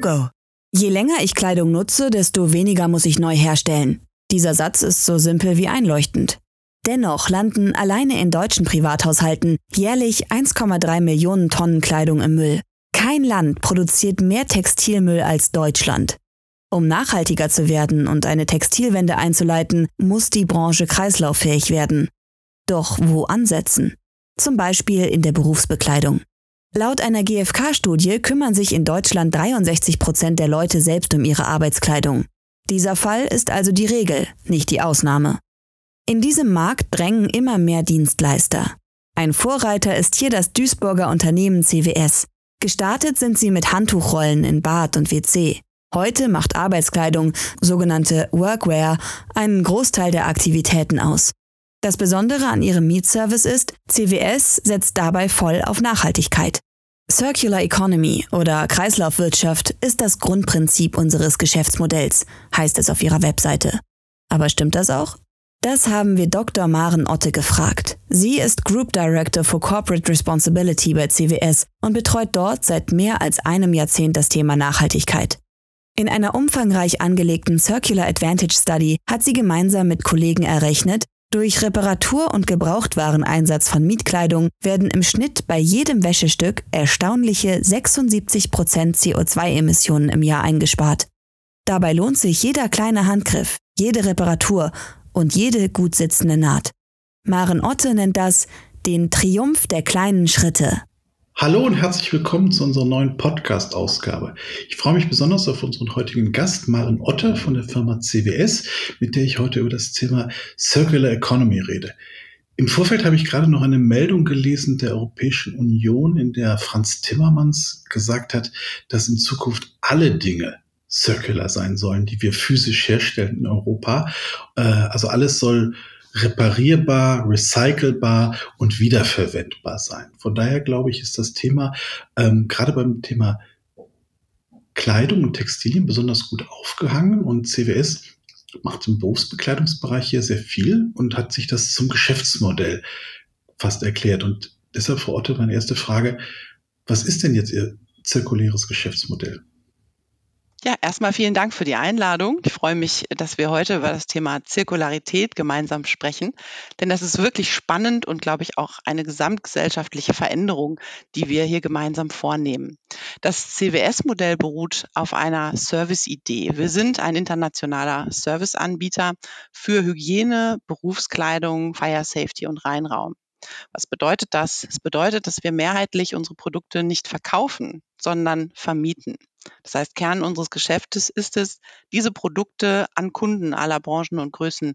go. Je länger ich Kleidung nutze, desto weniger muss ich neu herstellen. Dieser Satz ist so simpel wie einleuchtend. Dennoch landen alleine in deutschen Privathaushalten jährlich 1,3 Millionen Tonnen Kleidung im Müll. Kein Land produziert mehr Textilmüll als Deutschland. Um nachhaltiger zu werden und eine Textilwende einzuleiten, muss die Branche kreislauffähig werden. Doch wo ansetzen? Zum Beispiel in der Berufsbekleidung. Laut einer GfK-Studie kümmern sich in Deutschland 63 Prozent der Leute selbst um ihre Arbeitskleidung. Dieser Fall ist also die Regel, nicht die Ausnahme. In diesem Markt drängen immer mehr Dienstleister. Ein Vorreiter ist hier das Duisburger Unternehmen CWS. Gestartet sind sie mit Handtuchrollen in Bad und WC. Heute macht Arbeitskleidung, sogenannte Workwear, einen Großteil der Aktivitäten aus. Das Besondere an ihrem Mietservice ist, CWS setzt dabei voll auf Nachhaltigkeit. Circular Economy oder Kreislaufwirtschaft ist das Grundprinzip unseres Geschäftsmodells, heißt es auf ihrer Webseite. Aber stimmt das auch? Das haben wir Dr. Maren Otte gefragt. Sie ist Group Director for Corporate Responsibility bei CWS und betreut dort seit mehr als einem Jahrzehnt das Thema Nachhaltigkeit. In einer umfangreich angelegten Circular Advantage Study hat sie gemeinsam mit Kollegen errechnet, durch Reparatur- und Gebrauchtwareneinsatz von Mietkleidung werden im Schnitt bei jedem Wäschestück erstaunliche 76% CO2-Emissionen im Jahr eingespart. Dabei lohnt sich jeder kleine Handgriff, jede Reparatur und jede gut sitzende Naht. Maren Otte nennt das den Triumph der kleinen Schritte. Hallo und herzlich willkommen zu unserer neuen Podcast-Ausgabe. Ich freue mich besonders auf unseren heutigen Gast, Maren Otter von der Firma CWS, mit der ich heute über das Thema Circular Economy rede. Im Vorfeld habe ich gerade noch eine Meldung gelesen der Europäischen Union, in der Franz Timmermans gesagt hat, dass in Zukunft alle Dinge circular sein sollen, die wir physisch herstellen in Europa. Äh, also alles soll reparierbar, recycelbar und wiederverwendbar sein. Von daher glaube ich, ist das Thema ähm, gerade beim Thema Kleidung und Textilien besonders gut aufgehangen und CWS macht im Berufsbekleidungsbereich hier sehr viel und hat sich das zum Geschäftsmodell fast erklärt. Und deshalb verortet meine erste Frage, was ist denn jetzt Ihr zirkuläres Geschäftsmodell? Ja, erstmal vielen Dank für die Einladung. Ich freue mich, dass wir heute über das Thema Zirkularität gemeinsam sprechen, denn das ist wirklich spannend und, glaube ich, auch eine gesamtgesellschaftliche Veränderung, die wir hier gemeinsam vornehmen. Das CWS-Modell beruht auf einer Service-Idee. Wir sind ein internationaler Serviceanbieter für Hygiene, Berufskleidung, Fire Safety und Reinraum. Was bedeutet das? Es bedeutet, dass wir mehrheitlich unsere Produkte nicht verkaufen, sondern vermieten. Das heißt, Kern unseres Geschäftes ist es, diese Produkte an Kunden aller Branchen und Größen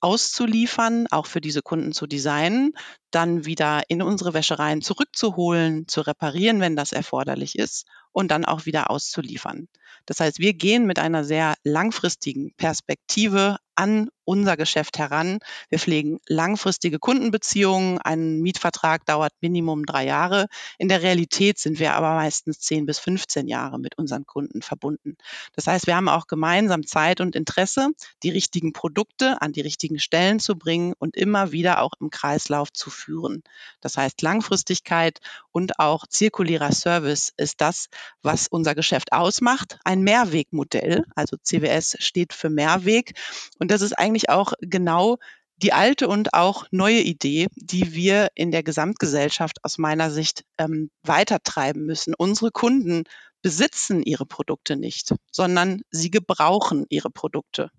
auszuliefern, auch für diese Kunden zu designen, dann wieder in unsere Wäschereien zurückzuholen, zu reparieren, wenn das erforderlich ist und dann auch wieder auszuliefern. Das heißt, wir gehen mit einer sehr langfristigen Perspektive an unser Geschäft heran. Wir pflegen langfristige Kundenbeziehungen. Ein Mietvertrag dauert Minimum drei Jahre. In der Realität sind wir aber meistens zehn bis 15 Jahre mit unseren Kunden verbunden. Das heißt, wir haben auch gemeinsam Zeit und Interesse, die richtigen Produkte an die richtigen Stellen zu bringen und immer wieder auch im Kreislauf zu führen. Das heißt, Langfristigkeit und auch zirkulärer Service ist das, was unser Geschäft ausmacht. Ein Mehrwegmodell, also CWS steht für Mehrweg. Und das ist eigentlich auch genau die alte und auch neue Idee, die wir in der Gesamtgesellschaft aus meiner Sicht ähm, weitertreiben müssen. Unsere Kunden besitzen ihre Produkte nicht, sondern sie gebrauchen ihre Produkte.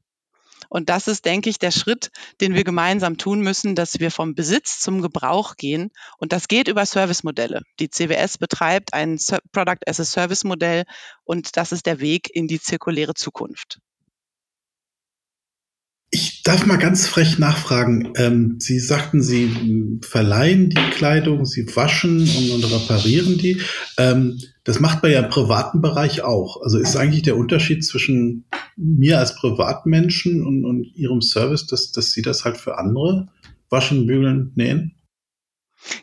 Und das ist, denke ich, der Schritt, den wir gemeinsam tun müssen, dass wir vom Besitz zum Gebrauch gehen. Und das geht über Servicemodelle. Die CWS betreibt ein Product as a Service Modell und das ist der Weg in die zirkuläre Zukunft. Darf mal ganz frech nachfragen. Ähm, Sie sagten, Sie verleihen die Kleidung, Sie waschen und, und reparieren die. Ähm, das macht man ja im privaten Bereich auch. Also ist eigentlich der Unterschied zwischen mir als Privatmenschen und, und Ihrem Service, dass, dass Sie das halt für andere waschen, bügeln, nähen?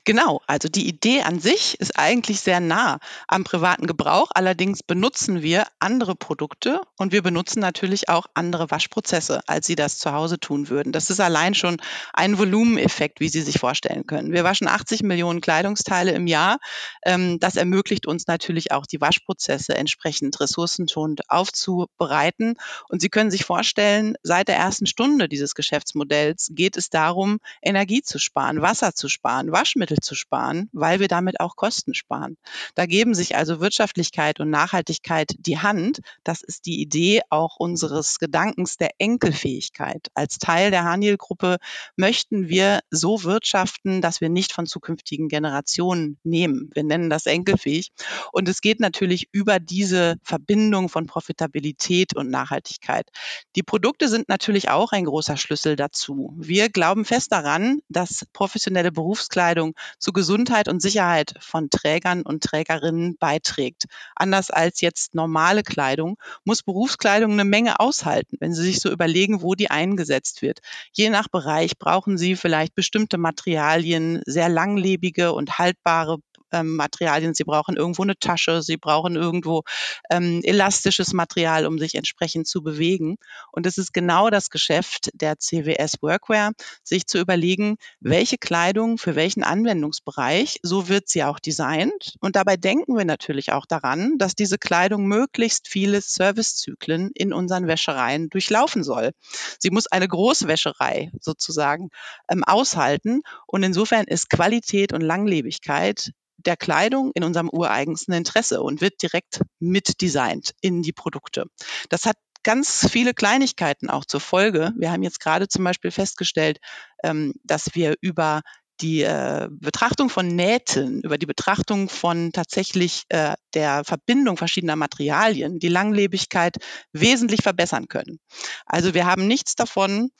Genau, also die Idee an sich ist eigentlich sehr nah am privaten Gebrauch. Allerdings benutzen wir andere Produkte und wir benutzen natürlich auch andere Waschprozesse, als Sie das zu Hause tun würden. Das ist allein schon ein Volumeneffekt, wie Sie sich vorstellen können. Wir waschen 80 Millionen Kleidungsteile im Jahr. Ähm, das ermöglicht uns natürlich auch, die Waschprozesse entsprechend ressourcenschonend aufzubereiten. Und Sie können sich vorstellen, seit der ersten Stunde dieses Geschäftsmodells geht es darum, Energie zu sparen, Wasser zu sparen, Wasch Waschmittel zu sparen, weil wir damit auch Kosten sparen. Da geben sich also Wirtschaftlichkeit und Nachhaltigkeit die Hand. Das ist die Idee auch unseres Gedankens der Enkelfähigkeit. Als Teil der Haniel-Gruppe möchten wir so wirtschaften, dass wir nicht von zukünftigen Generationen nehmen. Wir nennen das enkelfähig. Und es geht natürlich über diese Verbindung von Profitabilität und Nachhaltigkeit. Die Produkte sind natürlich auch ein großer Schlüssel dazu. Wir glauben fest daran, dass professionelle Berufskleidung Kleidung zu Gesundheit und Sicherheit von Trägern und Trägerinnen beiträgt. Anders als jetzt normale Kleidung muss Berufskleidung eine Menge aushalten, wenn Sie sich so überlegen, wo die eingesetzt wird. Je nach Bereich brauchen Sie vielleicht bestimmte Materialien, sehr langlebige und haltbare ähm, Materialien. Sie brauchen irgendwo eine Tasche, sie brauchen irgendwo ähm, elastisches Material, um sich entsprechend zu bewegen. Und es ist genau das Geschäft der CWS Workwear, sich zu überlegen, welche Kleidung für welchen Anwendungsbereich, so wird sie auch designt. Und dabei denken wir natürlich auch daran, dass diese Kleidung möglichst viele Servicezyklen in unseren Wäschereien durchlaufen soll. Sie muss eine Großwäscherei sozusagen ähm, aushalten. Und insofern ist Qualität und Langlebigkeit der Kleidung in unserem ureigensten Interesse und wird direkt mitdesignt in die Produkte. Das hat ganz viele Kleinigkeiten auch zur Folge. Wir haben jetzt gerade zum Beispiel festgestellt, ähm, dass wir über die äh, Betrachtung von Nähten, über die Betrachtung von tatsächlich äh, der Verbindung verschiedener Materialien die Langlebigkeit wesentlich verbessern können. Also wir haben nichts davon,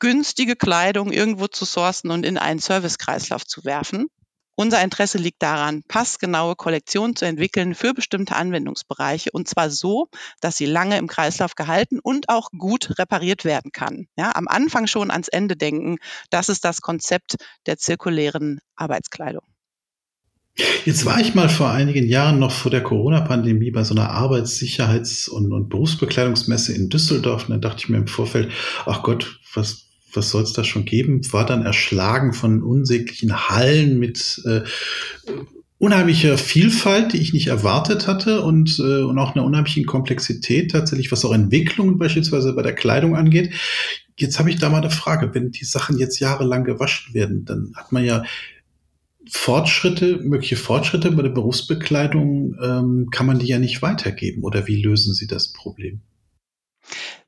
günstige Kleidung irgendwo zu sourcen und in einen Servicekreislauf zu werfen, unser Interesse liegt daran, passgenaue Kollektionen zu entwickeln für bestimmte Anwendungsbereiche und zwar so, dass sie lange im Kreislauf gehalten und auch gut repariert werden kann. Ja, am Anfang schon ans Ende denken, das ist das Konzept der zirkulären Arbeitskleidung. Jetzt war ich mal vor einigen Jahren noch vor der Corona-Pandemie bei so einer Arbeitssicherheits- und, und Berufsbekleidungsmesse in Düsseldorf und da dachte ich mir im Vorfeld, ach Gott, was, was soll es da schon geben, war dann erschlagen von unsäglichen Hallen mit äh, unheimlicher Vielfalt, die ich nicht erwartet hatte und, äh, und auch einer unheimlichen Komplexität tatsächlich, was auch Entwicklungen beispielsweise bei der Kleidung angeht. Jetzt habe ich da mal eine Frage. Wenn die Sachen jetzt jahrelang gewaschen werden, dann hat man ja Fortschritte, mögliche Fortschritte bei der Berufsbekleidung, ähm, kann man die ja nicht weitergeben. Oder wie lösen Sie das Problem?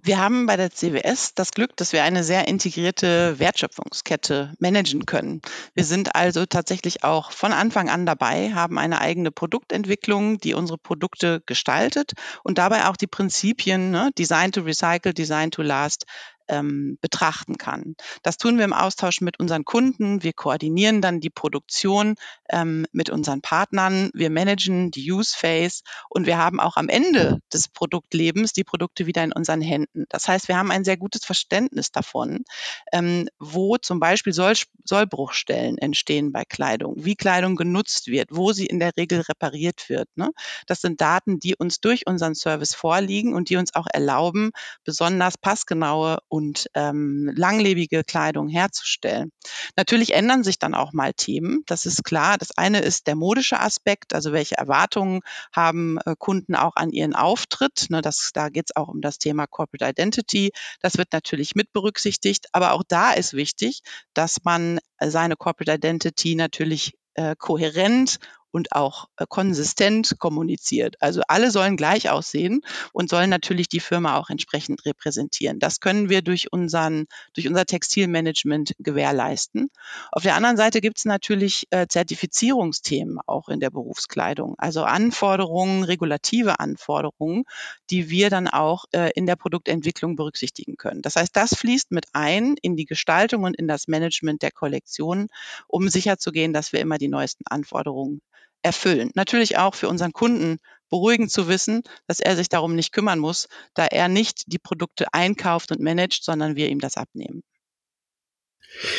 Wir haben bei der CWS das Glück, dass wir eine sehr integrierte Wertschöpfungskette managen können. Wir sind also tatsächlich auch von Anfang an dabei, haben eine eigene Produktentwicklung, die unsere Produkte gestaltet und dabei auch die Prinzipien ne, Design to Recycle, Design to Last ähm, betrachten kann. Das tun wir im Austausch mit unseren Kunden. Wir koordinieren dann die Produktion ähm, mit unseren Partnern. Wir managen die Use Phase und wir haben auch am Ende des Produktlebens die Produkte wieder in unseren Händen. Das heißt, wir haben ein sehr gutes Verständnis davon, ähm, wo zum Beispiel Soll Sollbruchstellen entstehen bei Kleidung, wie Kleidung genutzt wird, wo sie in der Regel repariert wird. Ne? Das sind Daten, die uns durch unseren Service vorliegen und die uns auch erlauben, besonders passgenaue und ähm, langlebige Kleidung herzustellen. Natürlich ändern sich dann auch mal Themen, das ist klar. Das eine ist der modische Aspekt, also welche Erwartungen haben äh, Kunden auch an ihren Auftritt. Ne, das, da geht es auch um das Thema Corporate Identity. Das wird natürlich mit berücksichtigt, aber auch da ist wichtig, dass man seine Corporate Identity natürlich äh, kohärent und auch äh, konsistent kommuniziert. Also alle sollen gleich aussehen und sollen natürlich die Firma auch entsprechend repräsentieren. Das können wir durch unseren, durch unser Textilmanagement gewährleisten. Auf der anderen Seite gibt es natürlich äh, Zertifizierungsthemen auch in der Berufskleidung, also Anforderungen, regulative Anforderungen, die wir dann auch äh, in der Produktentwicklung berücksichtigen können. Das heißt, das fließt mit ein in die Gestaltung und in das Management der Kollektionen, um sicherzugehen, dass wir immer die neuesten Anforderungen erfüllen. Natürlich auch für unseren Kunden beruhigend zu wissen, dass er sich darum nicht kümmern muss, da er nicht die Produkte einkauft und managt, sondern wir ihm das abnehmen.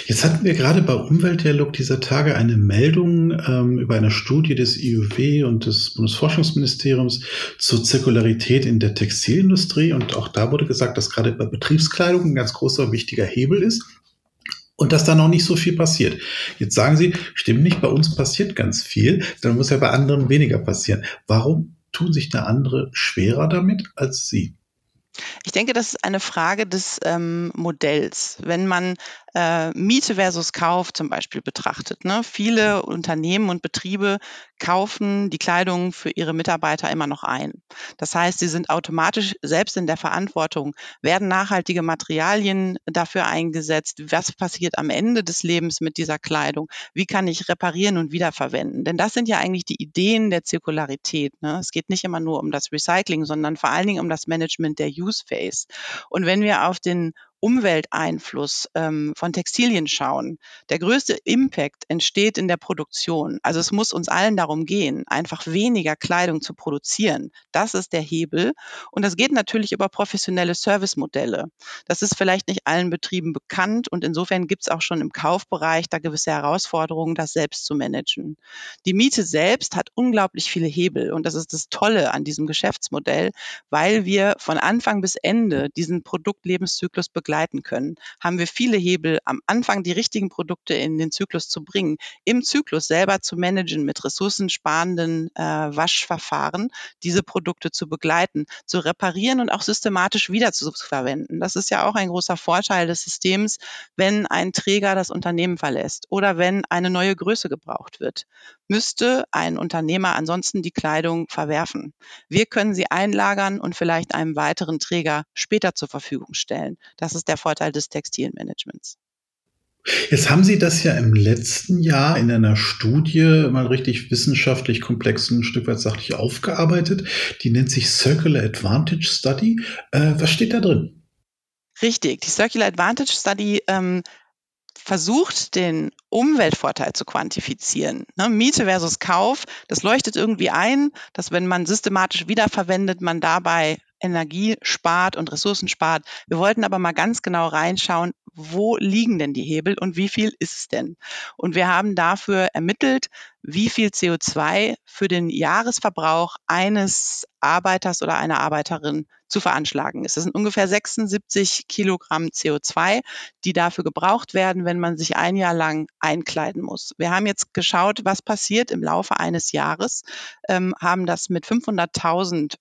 Jetzt hatten wir gerade bei Umweltdialog dieser Tage eine Meldung ähm, über eine Studie des IUW und des Bundesforschungsministeriums zur Zirkularität in der Textilindustrie. Und auch da wurde gesagt, dass gerade bei Betriebskleidung ein ganz großer, wichtiger Hebel ist und dass da noch nicht so viel passiert. Jetzt sagen Sie, stimmt nicht, bei uns passiert ganz viel, dann muss ja bei anderen weniger passieren. Warum tun sich da andere schwerer damit als Sie? Ich denke, das ist eine Frage des ähm, Modells. Wenn man äh, Miete versus Kauf zum Beispiel betrachtet. Ne? Viele Unternehmen und Betriebe kaufen die Kleidung für ihre Mitarbeiter immer noch ein. Das heißt, sie sind automatisch selbst in der Verantwortung, werden nachhaltige Materialien dafür eingesetzt, was passiert am Ende des Lebens mit dieser Kleidung, wie kann ich reparieren und wiederverwenden. Denn das sind ja eigentlich die Ideen der Zirkularität. Ne? Es geht nicht immer nur um das Recycling, sondern vor allen Dingen um das Management der Use Phase. Und wenn wir auf den Umwelteinfluss ähm, von Textilien schauen, der größte Impact entsteht in der Produktion. Also es muss uns allen darum gehen, einfach weniger Kleidung zu produzieren. Das ist der Hebel. Und das geht natürlich über professionelle Servicemodelle. Das ist vielleicht nicht allen Betrieben bekannt und insofern gibt es auch schon im Kaufbereich da gewisse Herausforderungen, das selbst zu managen. Die Miete selbst hat unglaublich viele Hebel und das ist das Tolle an diesem Geschäftsmodell, weil wir von Anfang bis Ende diesen Produktlebenszyklus begleiten begleiten können, haben wir viele Hebel, am Anfang die richtigen Produkte in den Zyklus zu bringen, im Zyklus selber zu managen mit ressourcensparenden äh, Waschverfahren, diese Produkte zu begleiten, zu reparieren und auch systematisch wieder zu verwenden. Das ist ja auch ein großer Vorteil des Systems, wenn ein Träger das Unternehmen verlässt oder wenn eine neue Größe gebraucht wird müsste ein Unternehmer ansonsten die Kleidung verwerfen. Wir können sie einlagern und vielleicht einem weiteren Träger später zur Verfügung stellen. Das ist der Vorteil des Textilmanagements. Jetzt haben Sie das ja im letzten Jahr in einer Studie mal richtig wissenschaftlich komplex ein Stück weit sachlich aufgearbeitet. Die nennt sich Circular Advantage Study. Äh, was steht da drin? Richtig. Die Circular Advantage Study ähm, versucht, den Umweltvorteil zu quantifizieren. Ne, Miete versus Kauf, das leuchtet irgendwie ein, dass wenn man systematisch wiederverwendet, man dabei Energie spart und Ressourcen spart. Wir wollten aber mal ganz genau reinschauen, wo liegen denn die Hebel und wie viel ist es denn? Und wir haben dafür ermittelt, wie viel CO2 für den Jahresverbrauch eines Arbeiters oder einer Arbeiterin zu veranschlagen ist. Das sind ungefähr 76 Kilogramm CO2, die dafür gebraucht werden, wenn man sich ein Jahr lang einkleiden muss. Wir haben jetzt geschaut, was passiert im Laufe eines Jahres, ähm, haben das mit 500.000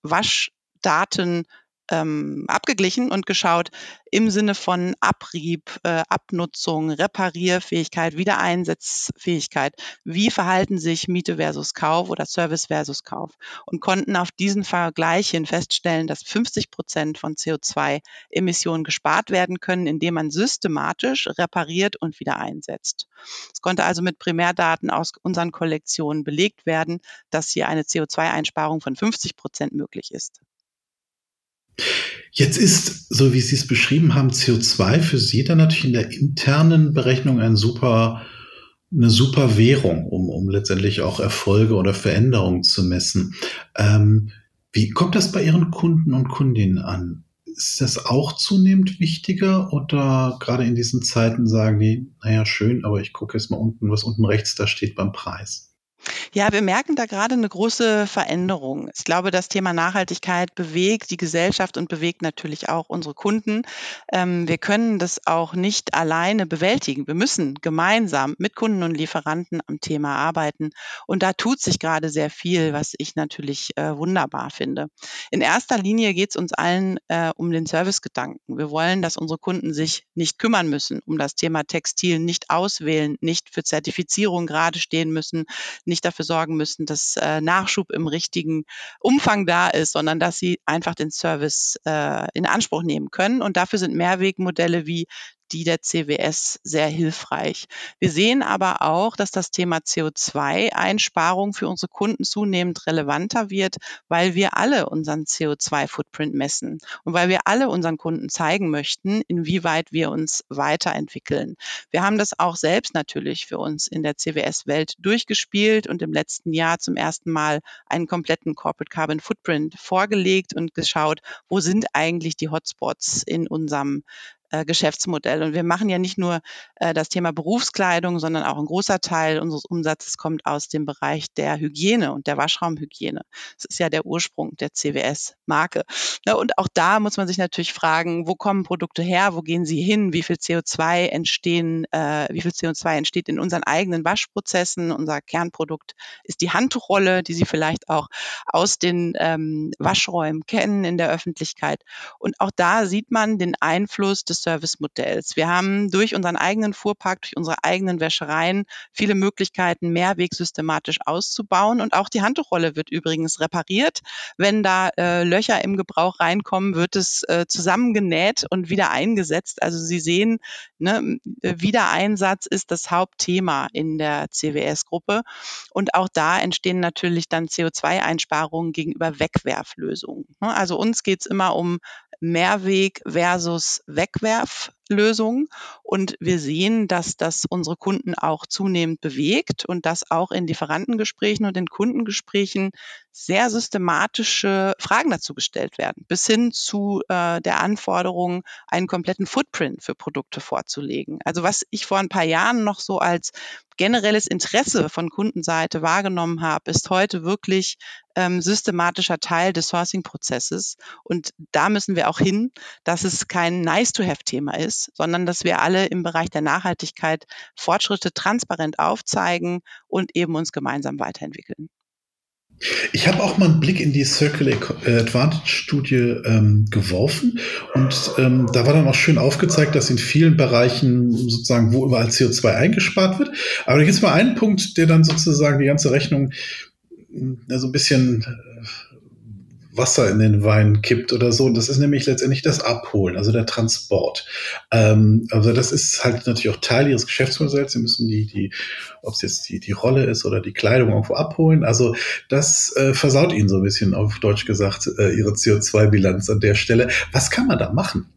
Waschdaten ähm, abgeglichen und geschaut im Sinne von Abrieb, äh, Abnutzung, Reparierfähigkeit, Wiedereinsatzfähigkeit, wie verhalten sich Miete versus Kauf oder Service versus Kauf und konnten auf diesen Vergleich hin feststellen, dass 50 Prozent von CO2-Emissionen gespart werden können, indem man systematisch repariert und wieder einsetzt. Es konnte also mit Primärdaten aus unseren Kollektionen belegt werden, dass hier eine CO2-Einsparung von 50 Prozent möglich ist. Jetzt ist, so wie Sie es beschrieben haben, CO2 für Sie dann natürlich in der internen Berechnung ein super, eine super Währung, um, um letztendlich auch Erfolge oder Veränderungen zu messen. Ähm, wie kommt das bei Ihren Kunden und Kundinnen an? Ist das auch zunehmend wichtiger oder gerade in diesen Zeiten sagen die, naja, schön, aber ich gucke jetzt mal unten, was unten rechts da steht beim Preis? Ja, wir merken da gerade eine große Veränderung. Ich glaube, das Thema Nachhaltigkeit bewegt die Gesellschaft und bewegt natürlich auch unsere Kunden. Ähm, wir können das auch nicht alleine bewältigen. Wir müssen gemeinsam mit Kunden und Lieferanten am Thema arbeiten. Und da tut sich gerade sehr viel, was ich natürlich äh, wunderbar finde. In erster Linie geht es uns allen äh, um den Servicegedanken. Wir wollen, dass unsere Kunden sich nicht kümmern müssen um das Thema Textil, nicht auswählen, nicht für Zertifizierung gerade stehen müssen, nicht dafür sorgen müssen, dass äh, Nachschub im richtigen Umfang da ist, sondern dass sie einfach den Service äh, in Anspruch nehmen können. Und dafür sind Mehrwegmodelle wie die der CWS sehr hilfreich. Wir sehen aber auch, dass das Thema CO2-Einsparung für unsere Kunden zunehmend relevanter wird, weil wir alle unseren CO2-Footprint messen und weil wir alle unseren Kunden zeigen möchten, inwieweit wir uns weiterentwickeln. Wir haben das auch selbst natürlich für uns in der CWS-Welt durchgespielt und im letzten Jahr zum ersten Mal einen kompletten Corporate Carbon Footprint vorgelegt und geschaut, wo sind eigentlich die Hotspots in unserem äh, Geschäftsmodell. Und wir machen ja nicht nur äh, das Thema Berufskleidung, sondern auch ein großer Teil unseres Umsatzes kommt aus dem Bereich der Hygiene und der Waschraumhygiene. Das ist ja der Ursprung der CWS-Marke. Ja, und auch da muss man sich natürlich fragen, wo kommen Produkte her, wo gehen sie hin, wie viel CO2 entstehen, äh, wie viel CO2 entsteht in unseren eigenen Waschprozessen. Unser Kernprodukt ist die Handtuchrolle, die Sie vielleicht auch aus den ähm, Waschräumen kennen in der Öffentlichkeit. Und auch da sieht man den Einfluss des Servicemodells. Wir haben durch unseren eigenen Fuhrpark, durch unsere eigenen Wäschereien viele Möglichkeiten, Mehrweg systematisch auszubauen. Und auch die Handtuchrolle wird übrigens repariert. Wenn da äh, Löcher im Gebrauch reinkommen, wird es äh, zusammengenäht und wieder eingesetzt. Also Sie sehen, ne, Wiedereinsatz ist das Hauptthema in der CWS-Gruppe. Und auch da entstehen natürlich dann CO2-Einsparungen gegenüber Wegwerflösungen. Ne, also uns geht es immer um Mehrweg versus Wegwerflösung. Und wir sehen, dass das unsere Kunden auch zunehmend bewegt und dass auch in Lieferantengesprächen und in Kundengesprächen sehr systematische Fragen dazu gestellt werden, bis hin zu äh, der Anforderung, einen kompletten Footprint für Produkte vorzulegen. Also was ich vor ein paar Jahren noch so als generelles Interesse von Kundenseite wahrgenommen habe, ist heute wirklich ähm, systematischer Teil des Sourcing-Prozesses. Und da müssen wir auch hin, dass es kein Nice-to-have-Thema ist, sondern dass wir alle im Bereich der Nachhaltigkeit Fortschritte transparent aufzeigen und eben uns gemeinsam weiterentwickeln. Ich habe auch mal einen Blick in die Circular Advantage Studie ähm, geworfen und ähm, da war dann auch schön aufgezeigt, dass in vielen Bereichen sozusagen, wo überall CO2 eingespart wird. Aber da gibt es mal einen Punkt, der dann sozusagen die ganze Rechnung äh, so ein bisschen äh, Wasser in den Wein kippt oder so. Und das ist nämlich letztendlich das Abholen, also der Transport. Ähm, also das ist halt natürlich auch Teil ihres Geschäftsmodells. Sie müssen die, die, ob es jetzt die, die Rolle ist oder die Kleidung irgendwo abholen. Also das äh, versaut ihnen so ein bisschen, auf Deutsch gesagt, äh, ihre CO2-Bilanz an der Stelle. Was kann man da machen?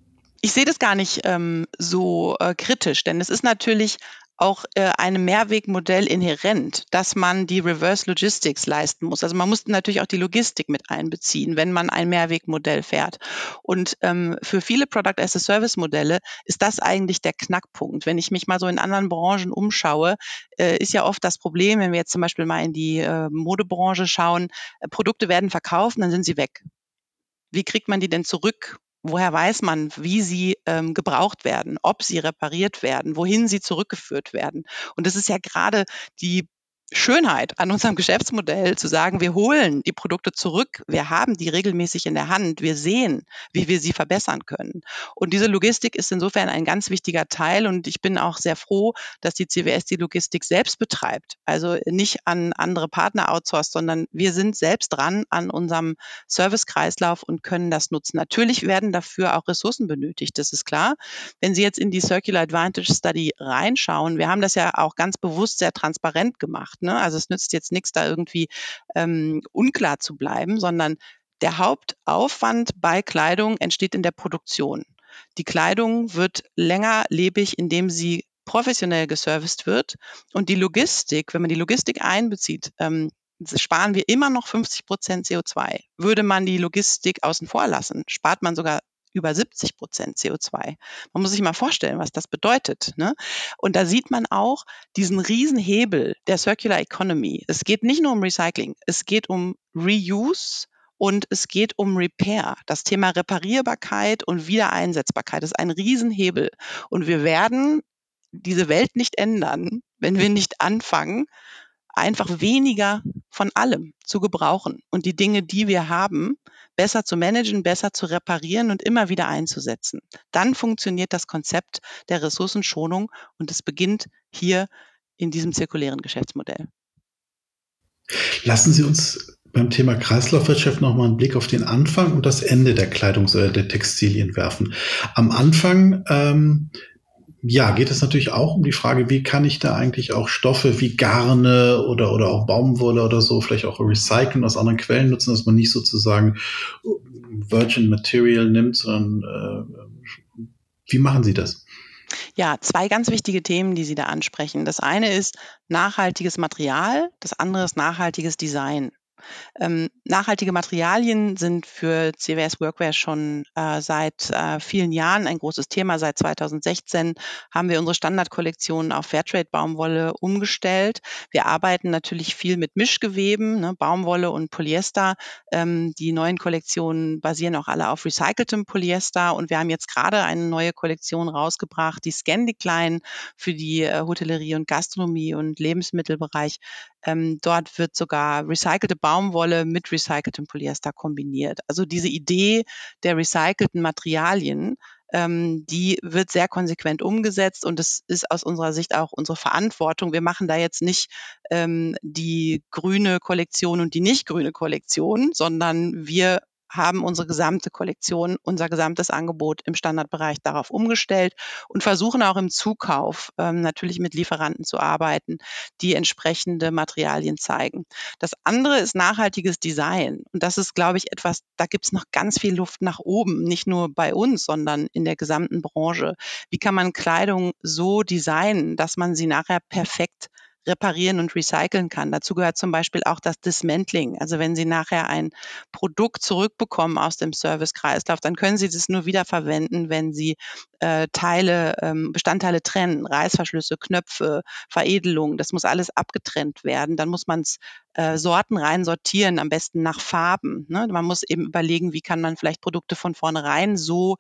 Ich sehe das gar nicht ähm, so äh, kritisch, denn es ist natürlich auch äh, einem Mehrwegmodell inhärent, dass man die Reverse Logistics leisten muss. Also man muss natürlich auch die Logistik mit einbeziehen, wenn man ein Mehrwegmodell fährt. Und ähm, für viele Product as a Service Modelle ist das eigentlich der Knackpunkt. Wenn ich mich mal so in anderen Branchen umschaue, äh, ist ja oft das Problem, wenn wir jetzt zum Beispiel mal in die äh, Modebranche schauen, äh, Produkte werden verkauft, dann sind sie weg. Wie kriegt man die denn zurück woher weiß man, wie sie ähm, gebraucht werden, ob sie repariert werden, wohin sie zurückgeführt werden. Und das ist ja gerade die Schönheit an unserem Geschäftsmodell zu sagen, wir holen die Produkte zurück, wir haben die regelmäßig in der Hand, wir sehen, wie wir sie verbessern können. Und diese Logistik ist insofern ein ganz wichtiger Teil und ich bin auch sehr froh, dass die CWS die Logistik selbst betreibt. Also nicht an andere Partner outsourced, sondern wir sind selbst dran an unserem Servicekreislauf und können das nutzen. Natürlich werden dafür auch Ressourcen benötigt, das ist klar. Wenn Sie jetzt in die Circular Advantage Study reinschauen, wir haben das ja auch ganz bewusst sehr transparent gemacht. Ne? Also es nützt jetzt nichts, da irgendwie ähm, unklar zu bleiben, sondern der Hauptaufwand bei Kleidung entsteht in der Produktion. Die Kleidung wird länger lebig, indem sie professionell geserviced wird. Und die Logistik, wenn man die Logistik einbezieht, ähm, sparen wir immer noch 50 Prozent CO2. Würde man die Logistik außen vor lassen, spart man sogar über 70 Prozent CO2. Man muss sich mal vorstellen, was das bedeutet. Ne? Und da sieht man auch diesen Riesenhebel der Circular Economy. Es geht nicht nur um Recycling, es geht um Reuse, und es geht um Repair. Das Thema Reparierbarkeit und Wiedereinsetzbarkeit ist ein Riesenhebel. Und wir werden diese Welt nicht ändern, wenn wir nicht anfangen, einfach weniger von allem zu gebrauchen und die Dinge, die wir haben, besser zu managen, besser zu reparieren und immer wieder einzusetzen. Dann funktioniert das Konzept der Ressourcenschonung und es beginnt hier in diesem zirkulären Geschäftsmodell. Lassen Sie uns beim Thema Kreislaufwirtschaft nochmal einen Blick auf den Anfang und das Ende der Kleidungs- oder der Textilien werfen. Am Anfang ähm, ja, geht es natürlich auch um die Frage, wie kann ich da eigentlich auch Stoffe wie Garne oder, oder auch Baumwolle oder so vielleicht auch recyceln, aus anderen Quellen nutzen, dass man nicht sozusagen Virgin Material nimmt, sondern äh, wie machen Sie das? Ja, zwei ganz wichtige Themen, die Sie da ansprechen. Das eine ist nachhaltiges Material, das andere ist nachhaltiges Design. Ähm, nachhaltige Materialien sind für CWS Workwear schon äh, seit äh, vielen Jahren ein großes Thema. Seit 2016 haben wir unsere Standardkollektion auf Fairtrade-Baumwolle umgestellt. Wir arbeiten natürlich viel mit Mischgeweben, ne, Baumwolle und Polyester. Ähm, die neuen Kollektionen basieren auch alle auf recyceltem Polyester und wir haben jetzt gerade eine neue Kollektion rausgebracht, die Scandic Line für die äh, Hotellerie und Gastronomie und Lebensmittelbereich. Ähm, dort wird sogar recycelte Baumwolle mit recyceltem Polyester kombiniert. Also diese Idee der recycelten Materialien, ähm, die wird sehr konsequent umgesetzt und es ist aus unserer Sicht auch unsere Verantwortung. Wir machen da jetzt nicht ähm, die grüne Kollektion und die nicht grüne Kollektion, sondern wir haben unsere gesamte Kollektion, unser gesamtes Angebot im Standardbereich darauf umgestellt und versuchen auch im Zukauf ähm, natürlich mit Lieferanten zu arbeiten, die entsprechende Materialien zeigen. Das andere ist nachhaltiges Design. Und das ist, glaube ich, etwas, da gibt es noch ganz viel Luft nach oben, nicht nur bei uns, sondern in der gesamten Branche. Wie kann man Kleidung so designen, dass man sie nachher perfekt reparieren und recyceln kann. Dazu gehört zum Beispiel auch das Dismantling. Also wenn Sie nachher ein Produkt zurückbekommen aus dem Servicekreislauf, dann können Sie das nur wieder verwenden, wenn Sie äh, Teile, ähm, Bestandteile trennen, Reißverschlüsse, Knöpfe, Veredelung. Das muss alles abgetrennt werden. Dann muss man es äh, Sorten rein sortieren, am besten nach Farben. Ne? Man muss eben überlegen, wie kann man vielleicht Produkte von vornherein so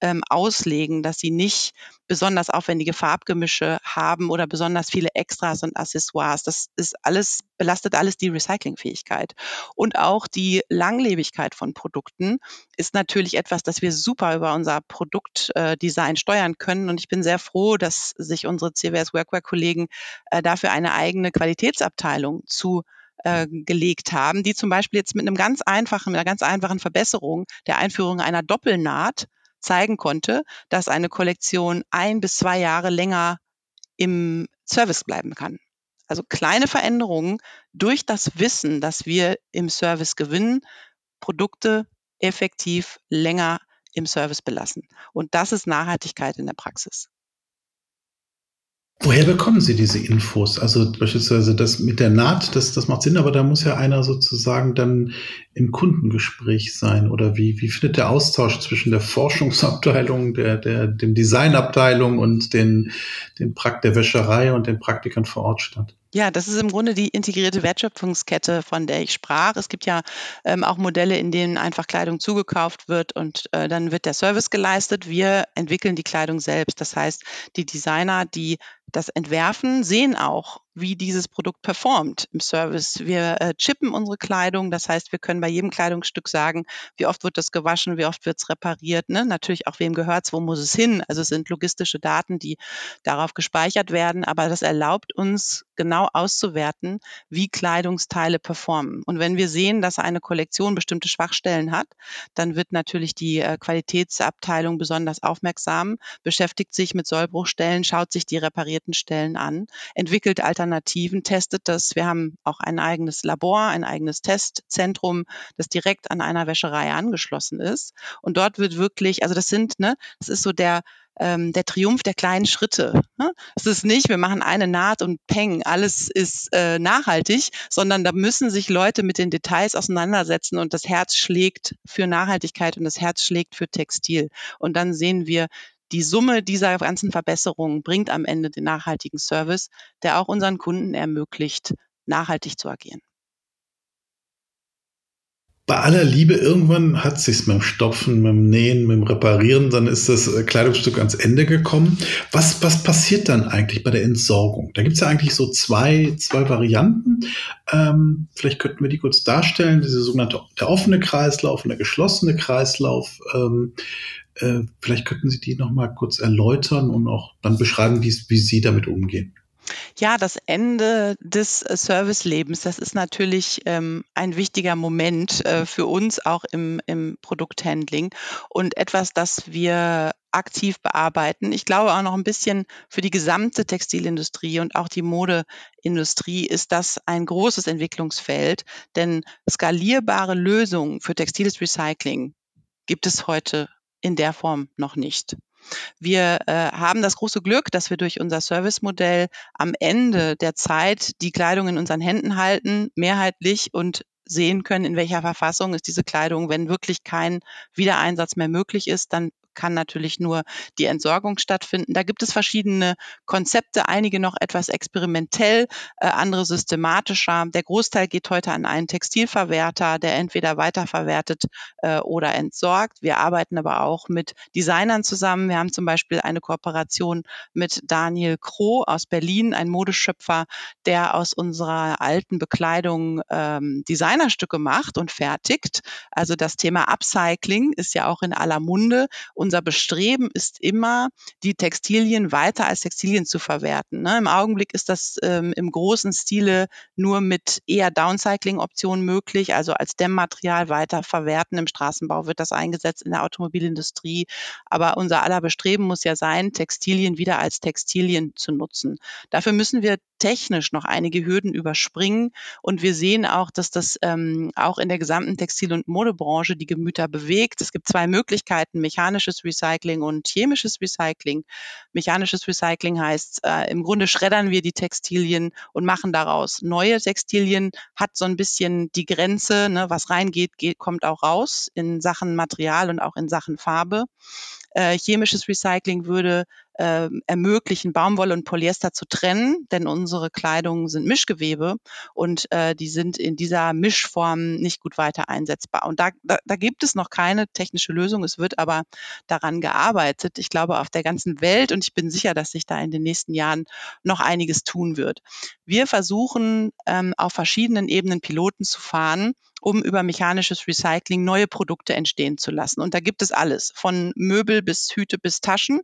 ähm, auslegen, dass sie nicht besonders aufwendige Farbgemische haben oder besonders viele Extras und Accessoires. Das ist alles, belastet alles die Recyclingfähigkeit. Und auch die Langlebigkeit von Produkten ist natürlich etwas, das wir super über unser Produktdesign äh, steuern können. Und ich bin sehr froh, dass sich unsere CWS Workwear-Kollegen äh, dafür eine eigene Qualitätsabteilung zu äh, gelegt haben, die zum Beispiel jetzt mit einem ganz einfachen, mit einer ganz einfachen Verbesserung der Einführung einer Doppelnaht zeigen konnte, dass eine Kollektion ein bis zwei Jahre länger im Service bleiben kann. Also kleine Veränderungen durch das Wissen, dass wir im Service gewinnen, Produkte effektiv länger im Service belassen. Und das ist Nachhaltigkeit in der Praxis. Woher bekommen Sie diese Infos? Also beispielsweise das mit der Naht, das, das macht Sinn, aber da muss ja einer sozusagen dann im Kundengespräch sein. Oder wie, wie findet der Austausch zwischen der Forschungsabteilung, der, der, dem Designabteilung und den, den Prakt der Wäscherei und den Praktikern vor Ort statt? Ja, das ist im Grunde die integrierte Wertschöpfungskette, von der ich sprach. Es gibt ja ähm, auch Modelle, in denen einfach Kleidung zugekauft wird und äh, dann wird der Service geleistet. Wir entwickeln die Kleidung selbst. Das heißt, die Designer, die das entwerfen, sehen auch, wie dieses Produkt performt im Service. Wir äh, chippen unsere Kleidung, das heißt, wir können bei jedem Kleidungsstück sagen, wie oft wird das gewaschen, wie oft wird es repariert, ne? natürlich auch wem gehört es, wo muss es hin. Also es sind logistische Daten, die darauf gespeichert werden, aber das erlaubt uns genau auszuwerten, wie Kleidungsteile performen. Und wenn wir sehen, dass eine Kollektion bestimmte Schwachstellen hat, dann wird natürlich die äh, Qualitätsabteilung besonders aufmerksam, beschäftigt sich mit Sollbruchstellen, schaut sich die reparierten Stellen an, entwickelt Alternativen Alternativen, testet das. Wir haben auch ein eigenes Labor, ein eigenes Testzentrum, das direkt an einer Wäscherei angeschlossen ist. Und dort wird wirklich, also das sind, ne, das ist so der, ähm, der Triumph der kleinen Schritte. Ne? Es ist nicht, wir machen eine Naht und peng, alles ist äh, nachhaltig, sondern da müssen sich Leute mit den Details auseinandersetzen und das Herz schlägt für Nachhaltigkeit und das Herz schlägt für Textil. Und dann sehen wir, die Summe dieser ganzen Verbesserungen bringt am Ende den nachhaltigen Service, der auch unseren Kunden ermöglicht, nachhaltig zu agieren. Bei aller Liebe, irgendwann hat sich's mit dem Stopfen, mit dem Nähen, mit dem Reparieren, dann ist das äh, Kleidungsstück ans Ende gekommen. Was, was passiert dann eigentlich bei der Entsorgung? Da gibt's ja eigentlich so zwei, zwei Varianten. Ähm, vielleicht könnten wir die kurz darstellen. Diese sogenannte der offene Kreislauf und der geschlossene Kreislauf. Ähm, äh, vielleicht könnten Sie die noch mal kurz erläutern und auch dann beschreiben, wie Sie damit umgehen. Ja, das Ende des äh, Servicelebens, das ist natürlich ähm, ein wichtiger Moment äh, für uns auch im, im Produkthandling und etwas, das wir aktiv bearbeiten. Ich glaube auch noch ein bisschen für die gesamte Textilindustrie und auch die Modeindustrie ist das ein großes Entwicklungsfeld, denn skalierbare Lösungen für textiles Recycling gibt es heute in der Form noch nicht. Wir äh, haben das große Glück, dass wir durch unser Servicemodell am Ende der Zeit die Kleidung in unseren Händen halten, mehrheitlich und sehen können, in welcher Verfassung ist diese Kleidung. Wenn wirklich kein Wiedereinsatz mehr möglich ist, dann kann natürlich nur die Entsorgung stattfinden. Da gibt es verschiedene Konzepte, einige noch etwas experimentell, äh, andere systematischer. Der Großteil geht heute an einen Textilverwerter, der entweder weiterverwertet äh, oder entsorgt. Wir arbeiten aber auch mit Designern zusammen. Wir haben zum Beispiel eine Kooperation mit Daniel Kroh aus Berlin, ein Modeschöpfer, der aus unserer alten Bekleidung ähm, Designerstücke macht und fertigt. Also das Thema Upcycling ist ja auch in aller Munde. Und unser Bestreben ist immer, die Textilien weiter als Textilien zu verwerten. Ne? Im Augenblick ist das ähm, im großen Stile nur mit eher Downcycling-Optionen möglich, also als Dämmmaterial weiter verwerten. Im Straßenbau wird das eingesetzt, in der Automobilindustrie. Aber unser aller Bestreben muss ja sein, Textilien wieder als Textilien zu nutzen. Dafür müssen wir technisch noch einige Hürden überspringen. Und wir sehen auch, dass das ähm, auch in der gesamten Textil- und Modebranche die Gemüter bewegt. Es gibt zwei Möglichkeiten, mechanisches Recycling und chemisches Recycling. Mechanisches Recycling heißt, äh, im Grunde schreddern wir die Textilien und machen daraus neue Textilien, hat so ein bisschen die Grenze, ne, was reingeht, geht, kommt auch raus in Sachen Material und auch in Sachen Farbe. Äh, chemisches Recycling würde äh, ermöglichen, Baumwolle und Polyester zu trennen, denn unsere Kleidung sind Mischgewebe und äh, die sind in dieser Mischform nicht gut weiter einsetzbar. Und da, da, da gibt es noch keine technische Lösung. Es wird aber daran gearbeitet. Ich glaube, auf der ganzen Welt und ich bin sicher, dass sich da in den nächsten Jahren noch einiges tun wird. Wir versuchen ähm, auf verschiedenen Ebenen Piloten zu fahren, um über mechanisches Recycling neue Produkte entstehen zu lassen. Und da gibt es alles, von Möbel bis Hüte bis Taschen.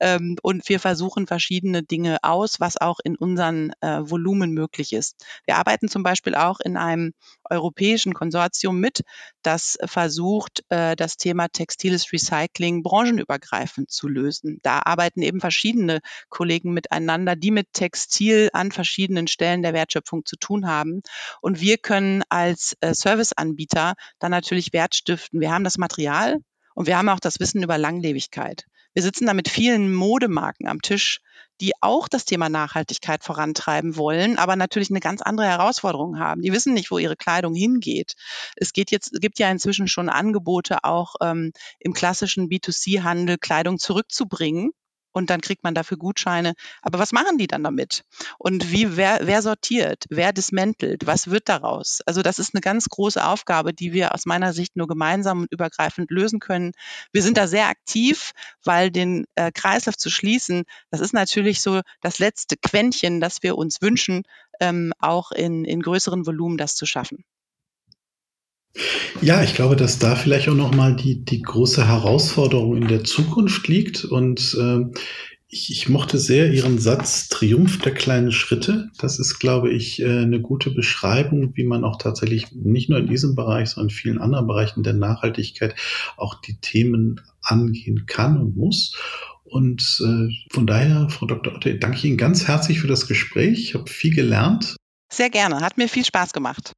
Ähm, und wir versuchen verschiedene Dinge aus, was auch in unseren äh, Volumen möglich ist. Wir arbeiten zum Beispiel auch in einem europäischen Konsortium mit, das versucht, äh, das Thema textiles Recycling branchenübergreifend zu lösen. Da arbeiten eben verschiedene Kollegen miteinander, die mit Textil an verschiedenen Stellen der Wertschöpfung zu tun haben. Und wir können als äh, Serviceanbieter dann natürlich Wert stiften. Wir haben das Material und wir haben auch das Wissen über Langlebigkeit. Wir sitzen da mit vielen Modemarken am Tisch, die auch das Thema Nachhaltigkeit vorantreiben wollen, aber natürlich eine ganz andere Herausforderung haben. Die wissen nicht, wo ihre Kleidung hingeht. Es geht jetzt, gibt ja inzwischen schon Angebote auch ähm, im klassischen B2C-Handel Kleidung zurückzubringen und dann kriegt man dafür Gutscheine. Aber was machen die dann damit? Und wie, wer, wer sortiert? Wer dismantelt? Was wird daraus? Also das ist eine ganz große Aufgabe, die wir aus meiner Sicht nur gemeinsam und übergreifend lösen können. Wir sind da sehr aktiv, weil den äh, Kreislauf zu schließen, das ist natürlich so das letzte Quäntchen, das wir uns wünschen, ähm, auch in, in größeren Volumen das zu schaffen. Ja, ich glaube, dass da vielleicht auch nochmal die, die große Herausforderung in der Zukunft liegt. Und äh, ich, ich mochte sehr Ihren Satz Triumph der kleinen Schritte. Das ist, glaube ich, äh, eine gute Beschreibung, wie man auch tatsächlich nicht nur in diesem Bereich, sondern in vielen anderen Bereichen der Nachhaltigkeit auch die Themen angehen kann und muss. Und äh, von daher, Frau Dr. Otte, danke ich Ihnen ganz herzlich für das Gespräch. Ich habe viel gelernt. Sehr gerne, hat mir viel Spaß gemacht.